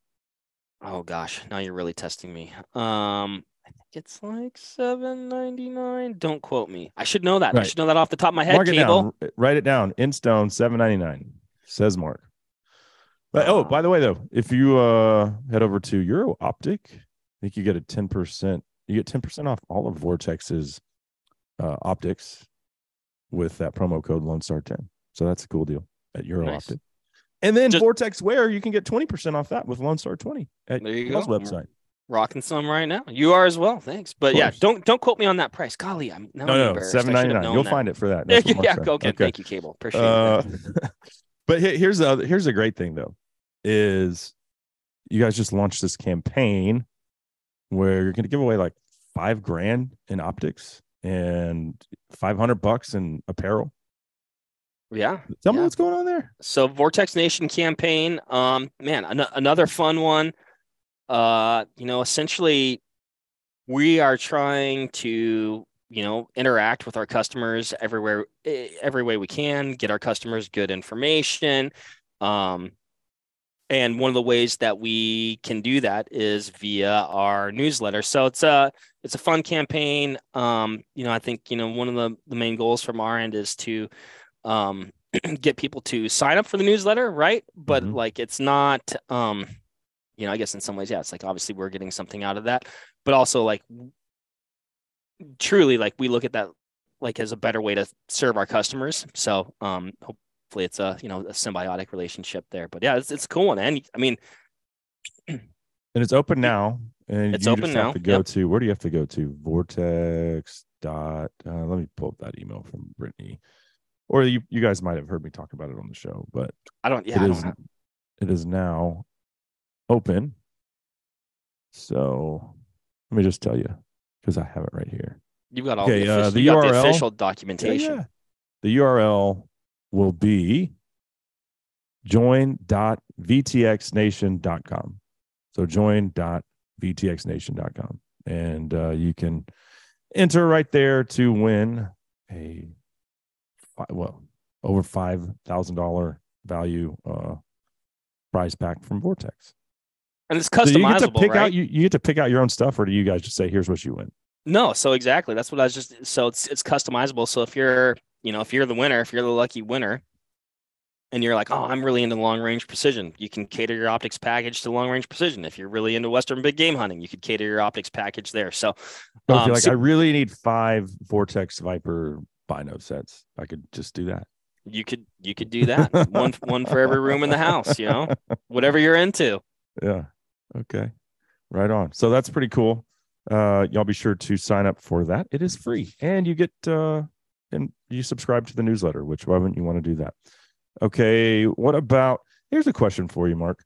Oh gosh, now you're really testing me. Um, I think it's like seven ninety nine. Don't quote me. I should know that. Right. I should know that off the top of my head. Mark it Cable. down. Write it down. In stone, seven ninety nine. Says Mark. But oh, by the way, though, if you uh head over to Euro Optic, I think you get a ten percent. You get ten percent off all of Vortex's uh, optics with that promo code Lone Star 10. So that's a cool deal at Euro nice. Optic. And then Just, Vortex Wear, you can get 20% off that with Lone Star 20 at there you go. website. Rocking some right now. You are as well. Thanks. But yeah, don't don't quote me on that price. Golly, I'm no, no, seven ninety nine. You'll that. find it for that. [LAUGHS] yeah, go okay. Thank you, Cable. Appreciate uh, it. [LAUGHS] but here's the other, here's a great thing though, is you guys just launched this campaign where you're going to give away like five grand in optics and 500 bucks in apparel Yeah. Tell me what's going on there. So Vortex Nation campaign, um, man, an- another fun one. Uh, you know, essentially, we are trying to, you know, interact with our customers everywhere, every way we can, get our customers good information. Um, and one of the ways that we can do that is via our newsletter. So it's a it's a fun campaign. Um, you know, I think you know one of the the main goals from our end is to um, [CLEARS THROAT] get people to sign up for the newsletter, right? But Mhm. like it's not um, you know, I guess in some ways, yeah, it's like obviously we're getting something out of that, but also like truly like we look at that like as a better way to serve our customers. So um hopefully it's a you know a symbiotic relationship there. But yeah, it's it's a cool one. And I mean, [CLEARS THROAT] And it's open now. And It's you open just now, have to go yep. to where do you have to go to? Vortex dot uh, let me pull up that email from Brittany. Or you, you guys might have heard me talk about it on the show, but I don't yeah, I it don't is it is now open. So let me just tell you because I have it right here. you've got all Okay, the, uh, official, the got the official documentation. yeah. The URL will be join.vtxnation.com. So join.vtxnation.com. And uh, you can enter right there to win a well over five thousand dollar value uh prize pack from Vortex. And it's So you get to customizable, pick right? out you, you get to pick out your own stuff, or do you guys just say here's what you win? No, so exactly. That's what I was just so it's it's customizable. So if you're, you know, if you're the winner, if you're the lucky winner, and you're like, oh, I'm really into long range precision, you can cater your optics package to long range precision. If you're really into Western big game hunting, you could cater your optics package there. So So if Um, you're like, so- I really need five Vortex Viper Bino sets, I could just do that. you could you could do that. one [LAUGHS] one for every room in the house, you know, whatever you're into. Yeah. Okay. Right on. So that's pretty cool. Uh, y'all be sure to sign up for that. It is free, and you get uh, and you subscribe to the newsletter. Which why wouldn't you want to do that? Okay. What about? Here's a question for you, Mark.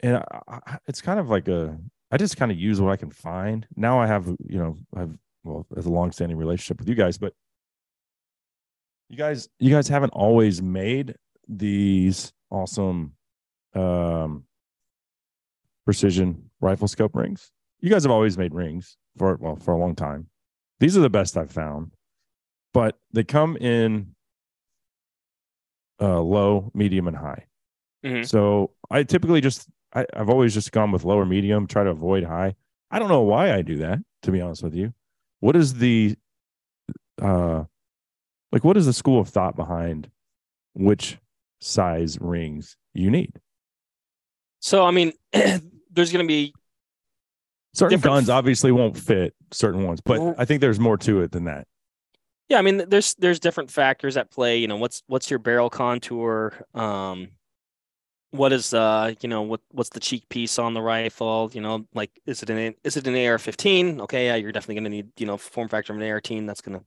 And I, I, it's kind of like a. I just kind of use what I can find. Now I have, you know, I have well, as a long-standing relationship with you guys, but you guys, you guys haven't always made these awesome um precision rifle scope rings. You guys have always made rings for well for a long time. These are the best I've found, but they come in uh, low, medium, and high. Mhm. So I typically just I, I've always just gone with lower, medium, try to avoid high. I don't know why I do that. To be honest with you, what is the uh like what is the school of thought behind which size rings you need? So I mean, [CLEARS THROAT] there's going to be certain different guns obviously won't fit certain ones but i think there's more to it than that Yeah, I mean, there's there's different factors at play. You know, what's what's your barrel contour? Um, what is uh, you know, what what's the cheek piece on the rifle? You know, like is it an is it an AR-15? Okay, yeah, you're definitely gonna need you know form factor of an AR-15. That's gonna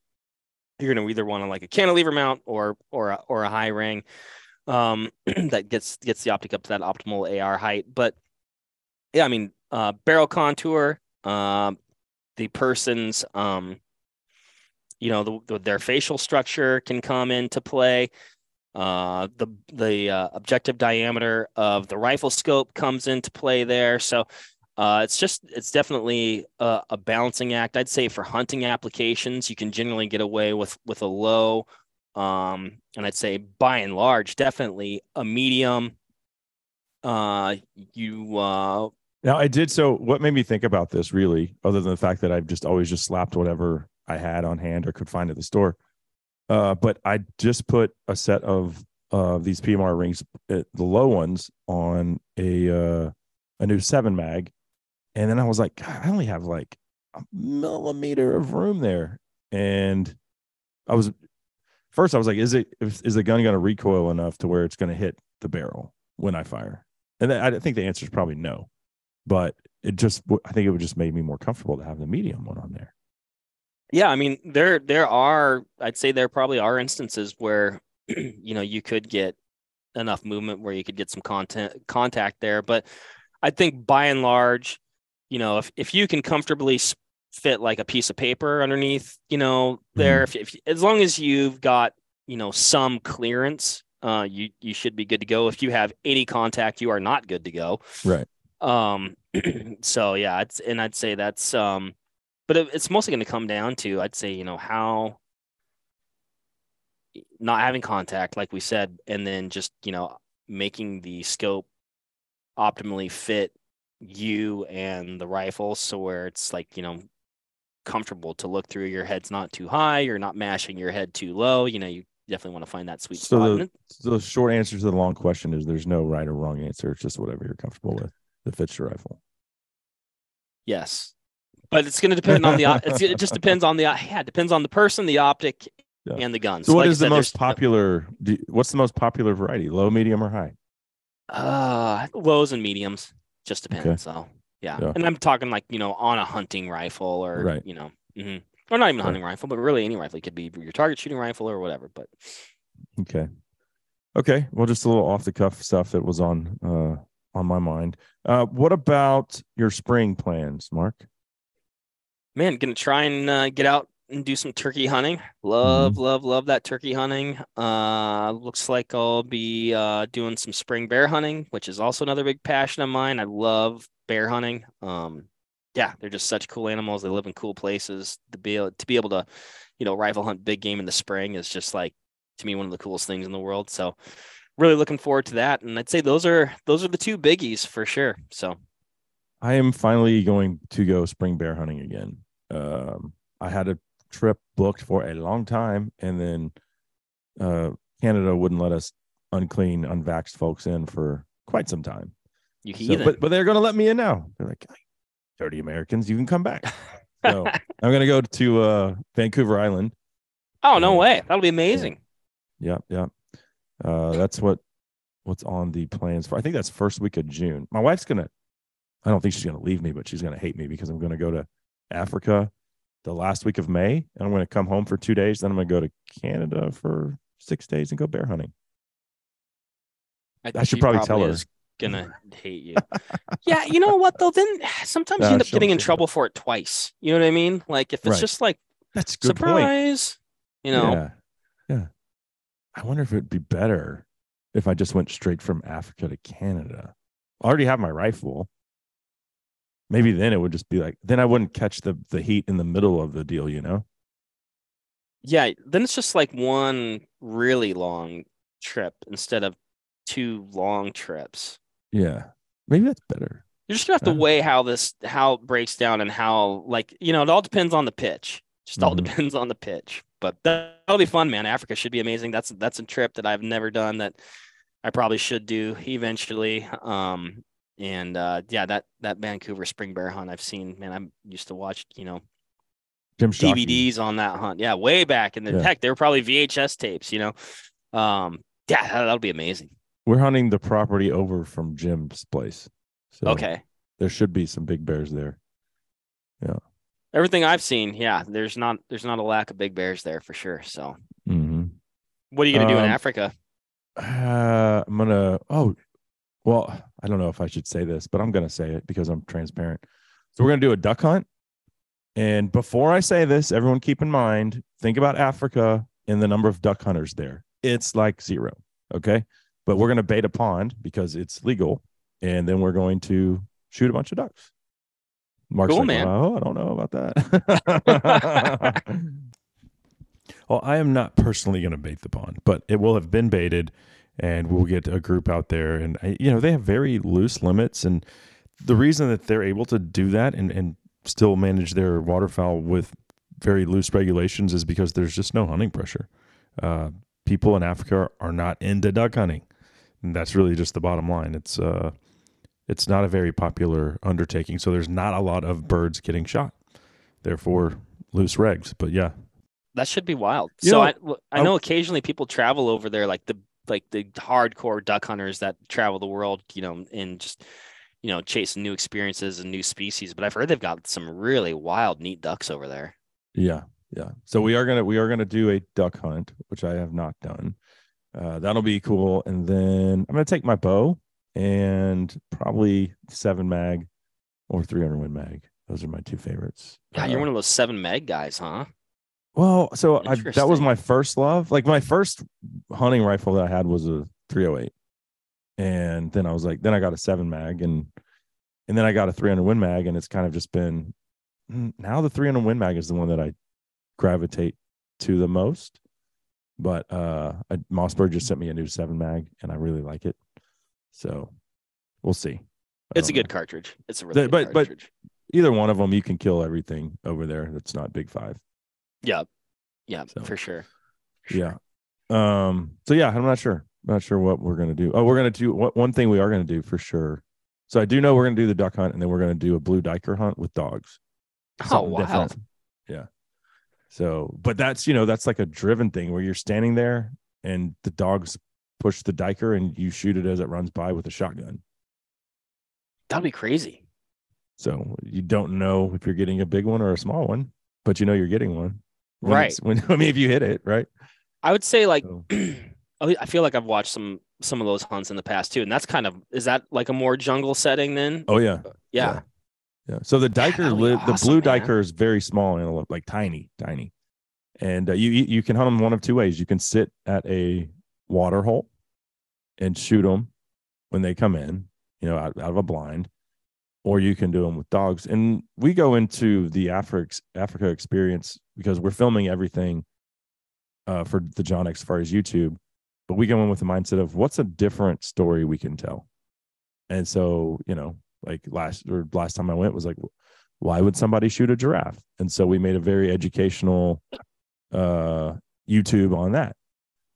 you're gonna either want to like a cantilever mount or or a, or a high ring, um, [CLEARS THROAT] that gets gets the optic up to that optimal AR height. But yeah, I mean, uh, barrel contour, um, the person's um you know the, the, their facial structure can come into play uh the the uh, objective diameter of the rifle scope comes into play there so uh it's just it's definitely a, a balancing act. I'd say for hunting applications you can generally get away with with a low. Um and i'd say by and large definitely a medium. Uh you uh now i did so what made me think about this really other than the fact that i've just always just slapped whatever i had on hand or could find at the store uh but i just put a set of uh these pmr rings uh, the low ones on a uh a new seven mag and then i was like God, i only have like a millimeter of room there. And i was first i was like is it is, the gun going to recoil enough to where it's going to hit the barrel when i fire? And i think the answer is probably no but it just i think it would just made me more comfortable to have the medium one on there. Yeah, I mean there there are I'd say there probably are instances where [CLEARS THROAT] you know you could get enough movement where you could get some content contact there, but I think by and large, you know, if if you can comfortably fit like a piece of paper underneath, you know, there if, if as long as you've got you know some clearance, uh, you you should be good to go. If you have any contact, you are not good to go. Right. Um, [CLEARS THROAT] so yeah, it's and I'd say that's um, but it, it's mostly going to come down to I'd say you know how not having contact, like we said, and then just you know making the scope optimally fit you and the rifle, so where it's like you know comfortable to look through. Your head's not too high. You're not mashing your head too low. You know, you definitely want to find that sweet So spot. the- So the short answer to the long question is there's no right or wrong answer. It's just whatever you're comfortable with that fits your rifle. yes, but it's going to depend on the. It's, it just depends on the. Yeah, it depends on the person, the optic, Yeah. and the guns So, what like is the most popular? Do what's the most popular variety? Low, medium, or high? Uh, lows and mediums. Just depends. Okay. So yeah. Yeah. and I'm talking like you know on a hunting rifle or Right. you know, mhm. or not even a Right. hunting rifle, but really any rifle. It could be your target shooting rifle or whatever. But Okay. Okay. Well, just a little off the cuff stuff that was on uh on my mind. Uh what about your spring plans, Mark? man, gonna try and uh, get out and do some turkey hunting. Love, love, love that turkey hunting. Uh, looks like I'll be uh, doing some spring bear hunting, which is also another big passion of mine. I love bear hunting. Um, yeah, they're just such cool animals. They live in cool places. To be able to be able to, you know, rifle hunt big game in the spring is just like to me one of the coolest things in the world. So, really looking forward to that. And I'd say those are those are the two biggies for sure. So. I am finally going to go spring bear hunting again. Um I had a trip booked for a long time and then uh Canada wouldn't let us unclean, unvaxxed folks in for quite some time. You So- but but they're gonna let me in now. They're like 30 Americans, you can come back. [LAUGHS] So I'm gonna go to uh Vancouver Island oh no way! That'll be amazing. Yep, yep. Uh, that's what what's on the plans for. I think that's first week of June. My wife's gonna. I don't think she's gonna leave me, but she's gonna hate me because I'm gonna go to Africa the last week of May, and I'm gonna come home for two days. Then I'm gonna go to Canada for six days and go bear hunting. I think should she probably tell her. is Gonna hate you. [LAUGHS] yeah, you know what though? Then [SIGHS] sometimes Nah, you end up getting in she'll- trouble for it twice. You know what I mean? Like if it's Right. just like That's a good point. surprise, you know. Yeah, yeah. I wonder if it'd be better if I just went straight from Africa to Canada. I already have my rifle. Maybe then it would just be like then I wouldn't catch the the heat in the middle of the deal, you know? Yeah, then it's just like one really long trip instead of two long trips. Yeah. Maybe that's better. You're just gonna have to Uh. weigh how this how it breaks down and how like you know it all depends on the pitch. Just all Mhm. depends on the pitch. But that- that'll be fun, man. Africa should be amazing. That's that's a trip that I've never done that I probably should do eventually. Um and uh yeah, that that Vancouver spring bear hunt I've seen, man. I used to watch, you know, Jim Shockey. DVDs on that hunt. Yeah, way back in the Yeah. heck, they were probably VHS tapes, you know. Um yeah, that, that'll be amazing. We're hunting the property over from Jim's place. So Okay. there should be some big bears there. Yeah. Everything I've seen, yeah, there's not there's not a lack of big bears there for sure. So Mm-hmm. what are you gonna do in Um, Africa? Uh, I'm gonna. Oh, well, I don't know if I should say this, but I'm gonna say it because I'm transparent. So we're gonna do a duck hunt. And before I say this, everyone keep in mind, think about Africa and the number of duck hunters there. It's like zero. Okay. But we're gonna bait a pond because it's legal, and then we're going to shoot a bunch of ducks. Mark's Cool, like, man. Oh, I don't know about that. [LAUGHS] [LAUGHS] well, I am not personally going to bait the pond, but it will have been baited, and we'll get a group out there. And I, you know, they have very loose limits, and the reason that they're able to do that and and still manage their waterfowl with very loose regulations is because there's just no hunting pressure. Uh, people in Africa are not into duck hunting, and that's really just the bottom line. It's uh, it's not a very popular undertaking, so there's not a lot of birds getting shot. Therefore, loose regs. But yeah, That should be wild. You so know, I w- I I- know occasionally people travel over there, like the like the hardcore duck hunters that travel the world, you know, and just you know chasing new experiences and new species. But I've heard they've got some really wild, neat ducks over there. Yeah, yeah. So we are gonna we are gonna do a duck hunt, which I have not done. Uh, that'll be cool. And then I'm gonna take my bow and probably seven mag or 300 win mag. Those are my two favorites. God, you're Uh, one of those seven mag guys, huh? Well, so I, that was my first love. Like my first hunting rifle that I had was a 308, and then I was like, then I got a seven mag, and and then I got a 300 Win mag, and it's kind of just been mm, now the 300 Win mag is the one that I gravitate to the most. But uh, I, Mossberg just sent me a new seven mag, and I really like it. So we'll see. I It's a good know. cartridge. It's a really The- good but- but- cartridge. Either one of them, you can kill everything over there. That's not big five. Yeah, yeah, So, for sure. For Yeah. Um. So yeah, I'm not sure. Not sure what we're gonna do. Oh, we're gonna do what one thing we are gonna do for sure. So I do know we're gonna do the duck hunt, and then we're gonna do a blue duiker hunt with dogs. Oh, wild. different. Yeah. So, but that's you know that's like a driven thing where you're standing there and the dogs push the duiker and you shoot it as it runs by with a shotgun. That'd be crazy. So you don't know if you're getting a big one or a small one, but you know you're getting one. When Right. [LAUGHS] When I mean, if you hit it, right? I would say like So- [CLEARS THROAT] I feel like I've watched some some of those hunts in the past too, and that's kind of is that like a more jungle setting then? Oh yeah. yeah. Yeah. So the duiker, be live, the blue man. duiker is very small antelope, like tiny, tiny. And uh, you you you can hunt them one of two ways. You can sit at a water hole and shoot them when they come in, you know, out, out of a blind, or you can do them with dogs. And we go into the Africa Africa experience because we're filming everything uh, for the John X Safaris YouTube, but we go in with the mindset of what's a different story we can tell. And so, you know, like last or last time I went was like, why would somebody shoot a giraffe? And so we made a very educational uh YouTube on that.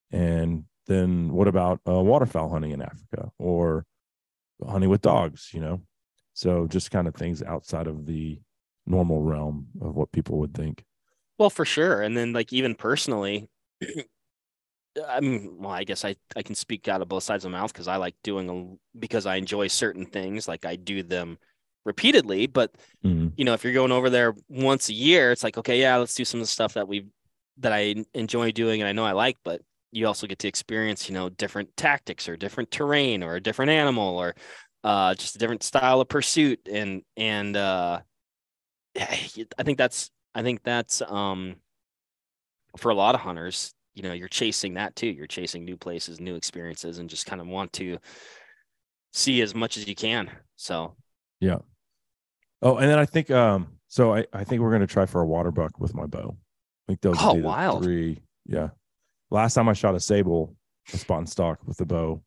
And then what about uh, waterfowl hunting in Africa or hunting with dogs, you know? So just kind of things outside of the normal realm of what people would think. Well, for sure. And then like even personally, [CLEARS THROAT] I mean, well, I guess I I can speak out of both sides of my mouth because I like doing a, because I enjoy certain things, like I do them repeatedly. But Mhm. you know, if you're going over there once a year, it's like, okay, yeah, let's do some of the stuff that we that I enjoy doing and I know I like, but you also get to experience, you know, different tactics or different terrain or a different animal or uh just a different style of pursuit and and uh I think that's I think that's um for a lot of hunters, you know, you're chasing that too. You're chasing new places, new experiences and just kind of want to see as much as you can. So yeah. Oh, and then I think um so I, I think we're gonna try for a water buck with my bow. I think those Oh, wild. three. Yeah. Last time I shot a sable, a spot and stock with the bow,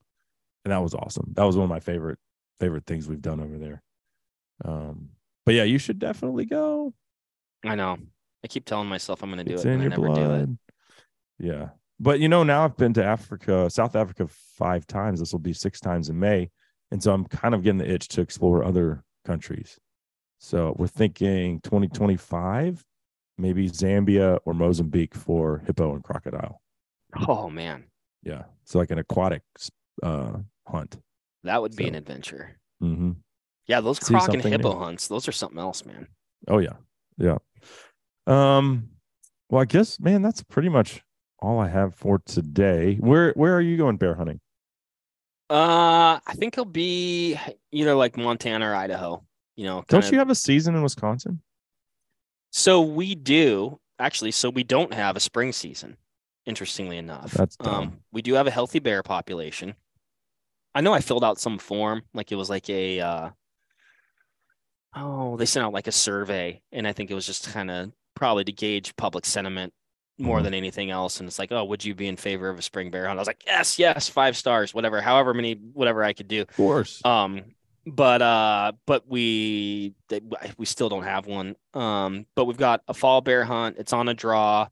and that was awesome. That was one of my favorite favorite things we've done over there. Um, but yeah, you should definitely go. I know. I keep telling myself I'm going to do it's it, in and I your never do it. blood. Yeah. But you know, now I've been to Africa, South Africa five times. This will be six times in May. And so I'm kind of getting the itch to explore other countries. So we're thinking 2025, maybe Zambia or Mozambique for hippo and crocodile. Oh man, Yeah. So like an aquatic uh, hunt. That would be an adventure. hmm Yeah, those See croc and hippo new. hunts, those are something else, man. Oh yeah. Yeah. Um, well, I guess, man, that's pretty much all I have for today. Where where are you going bear hunting? Uh, I think it'll be either like Montana or Idaho. You know, Don't kinda- you have a season in Wisconsin? So we do actually. So we don't have a spring season. Interestingly enough, That's dumb. um, we do have a healthy bear population. I know I filled out some form, like it was like a, uh, oh, they sent out like a survey, and I think it was just kind of probably to gauge public sentiment more Mhm. than anything else. And it's like, oh, would you be in favor of a spring bear hunt? I was like, yes, yes, five stars, whatever, however many, whatever I could do. Of course. Um, but uh, but we we still don't have one. Um, but we've got a fall bear hunt. It's on a draw.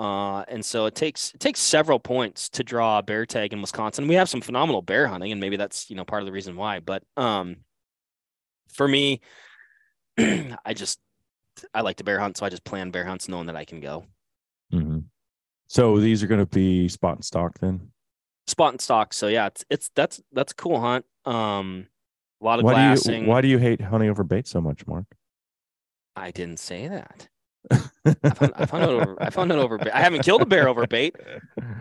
Uh, and so it takes it takes several points to draw a bear tag in Wisconsin. We have some phenomenal bear hunting, and maybe that's you know part of the reason why. But um, for me, [CLEARS THROAT] I just I like to bear hunt, so I just plan bear hunts knowing that I can go. Mhm. So these are going to be spot and stock then. Spot and stock. So yeah, it's it's that's that's a cool hunt. Um, a lot of Why glassing. do you why do you hate hunting over bait so much, Mark? I didn't say that. I found, I found out over. I found out over. bait. I haven't killed a bear over bait. [LAUGHS]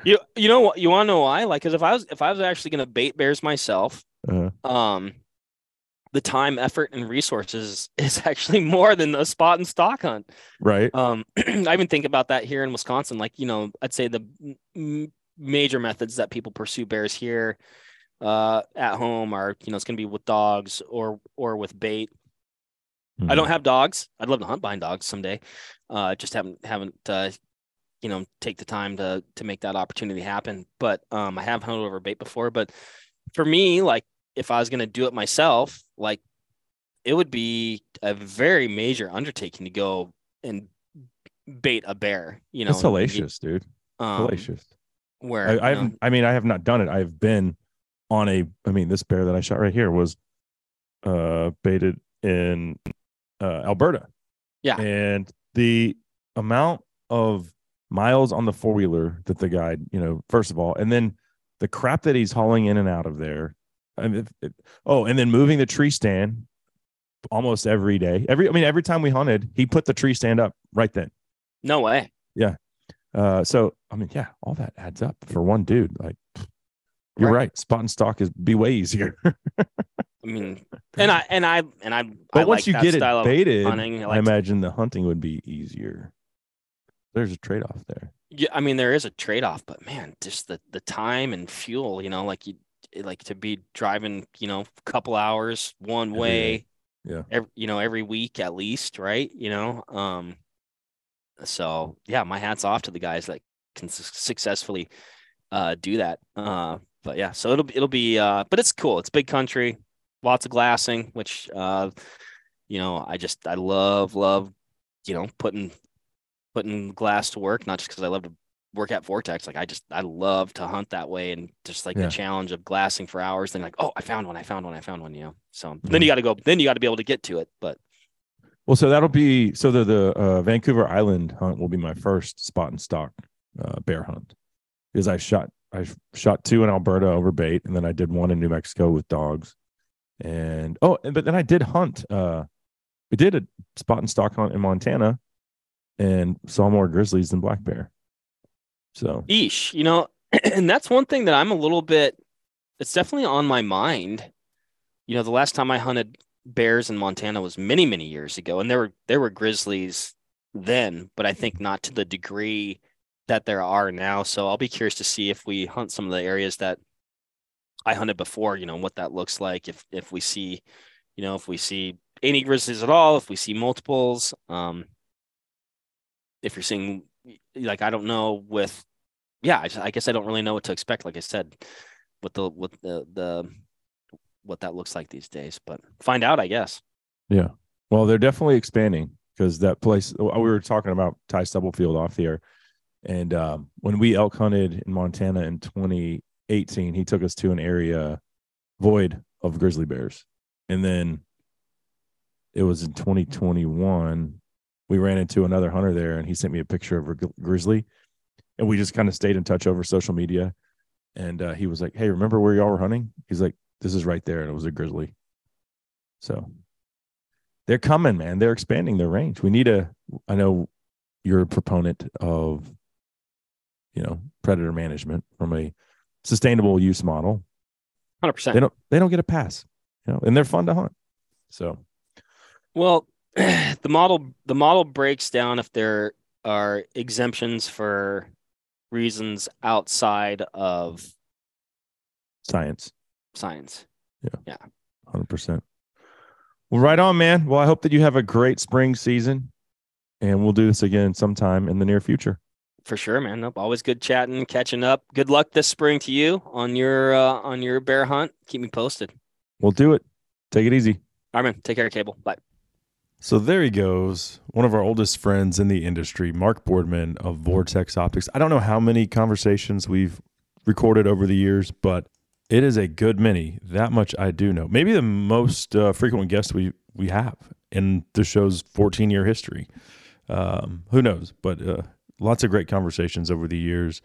You you know what? You want to know why? Like, because if I was if I was actually gonna bait bears myself, Uh, um, the time, effort, and resources is [LAUGHS] actually more than a spot and stock hunt. Right. Um, [CLEARS THROAT] I even think about that here in Wisconsin. Like, you know, I'd say the m- major methods that people pursue bears here uh, at home are, you know, it's going to be with dogs or or with bait. Mm-hmm. I don't have dogs. I'd love to hunt behind dogs someday. Uh, just haven't haven't uh, you know take the time to to make that opportunity happen. But um, I have hunted over bait before. But for me, like if I was going to do it myself, like it would be a very major undertaking to go and bait a bear. You know, It's hellacious, dude. um, Hellacious. Where I, haven't. I mean, I have not done it. I've been on a. I mean, this bear that I shot right here was uh baited in uh, Alberta. Yeah. and the amount of miles on the four wheeler that the guy, you know, first of all, and then the crap that he's hauling in and out of there. I mean, it- it- oh, and then moving the tree stand almost every day. Every, I mean, every time we hunted, he put the tree stand up right then. no way. Yeah. Uh, so I mean, yeah, all that adds up for one dude. Like, you're Right. right. Spot and stock is be way easier. [LAUGHS] I mean, and I and I and I. but I once like you get it baited, hunting. I I, like to- imagine the hunting would be easier. There's a trade off there. Yeah, I mean there is a trade off, but man, just the the time and fuel, you know, like you like to be driving, you know, a couple hours one way, day. Yeah. every, you know, every week at least, right? You know, um, so yeah, my hats off to the guys that can su- successfully uh do that. Uh, but yeah, so it'll be it'll be uh, but it's cool. It's big country, lots of glassing, which uh, you know, I just I love love, you know, putting putting glass to work, not just because I love to work at Vortex. Like I just I love to hunt that way and just like Yeah. the challenge of glassing for hours. Then like, oh, I found one, I found one, I found one. You know. So Mm-hmm. then you got to go. Then you got to be able to get to it. But Well, so that'll be so the the uh, Vancouver Island hunt will be my first spot and stock uh, bear hunt because I shot I shot two in Alberta over bait, and then I did one in New Mexico with dogs, and oh, and- but then I did hunt. Uh, we did a spot and stock hunt in Montana, and saw more grizzlies than black bear. So Eesh, you know, [CLEARS THROAT] and that's one thing that I'm a little bit. It's definitely on my mind. You know, the last time I hunted bears in Montana was many, many years ago, and there were there were grizzlies then, but I think not to the degree that there are now. So I'll be curious to see if we hunt some of the areas that I hunted before. You know, what that looks like. If if we see, you know, if we see any grizzlies at all, if we see multiples. Um, if you're seeing like I don't know with yeah, I, just, I guess I don't really know what to expect. Like I said, with the with the the what that looks like these days, but find out, I guess. Yeah. Well, they're definitely expanding because that place we were talking about Ty Stubblefield off the air, and um, when we elk hunted in Montana in 2018, he took us to an area void of grizzly bears, and then it was in 2021 we ran into another hunter there, and he sent me a picture of a grizzly, and we just kind of stayed in touch over social media, and uh, he was like, "Hey, remember where y'all were hunting?" He's like, "This is right there," and it was a grizzly. So they're coming, man. They're expanding their range. We need a. I know you're a proponent of, you know, predator management from a sustainable use model. 100% They don't. They don't get a pass, you know, and they're fun to hunt. So Well, [CLEARS THROAT] the model the model breaks down if there are exemptions for reasons outside of science, science. yeah yeah hundred percent. Well, right on, man. Well, I hope that you have a great spring season, and we'll do this again sometime in the near future. For sure, man. Nope, always good chatting, catching up. Good luck this spring to you on your uh, on your bear hunt. Keep me posted. We'll do it. Take it easy. All right, man. Take care, Cable. Bye. So there he goes, one of our oldest friends in the industry, Mark Boardman of Vortex Optics. I don't know how many conversations we've recorded over the years, but it is a good many. That much I do know. Maybe the most uh, frequent guest we we have in the show's 14 year history. Um, who knows? But uh, lots of great conversations over the years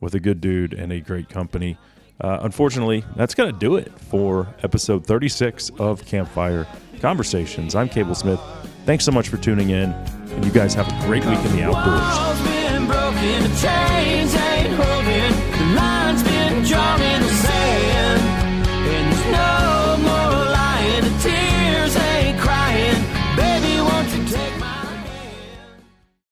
with a good dude and a great company. Uh, unfortunately, that's going to do it for episode 36 of Campfire Conversations. I'm Cable Smith. Thanks so much for tuning in, and you guys have a great week in the outdoors.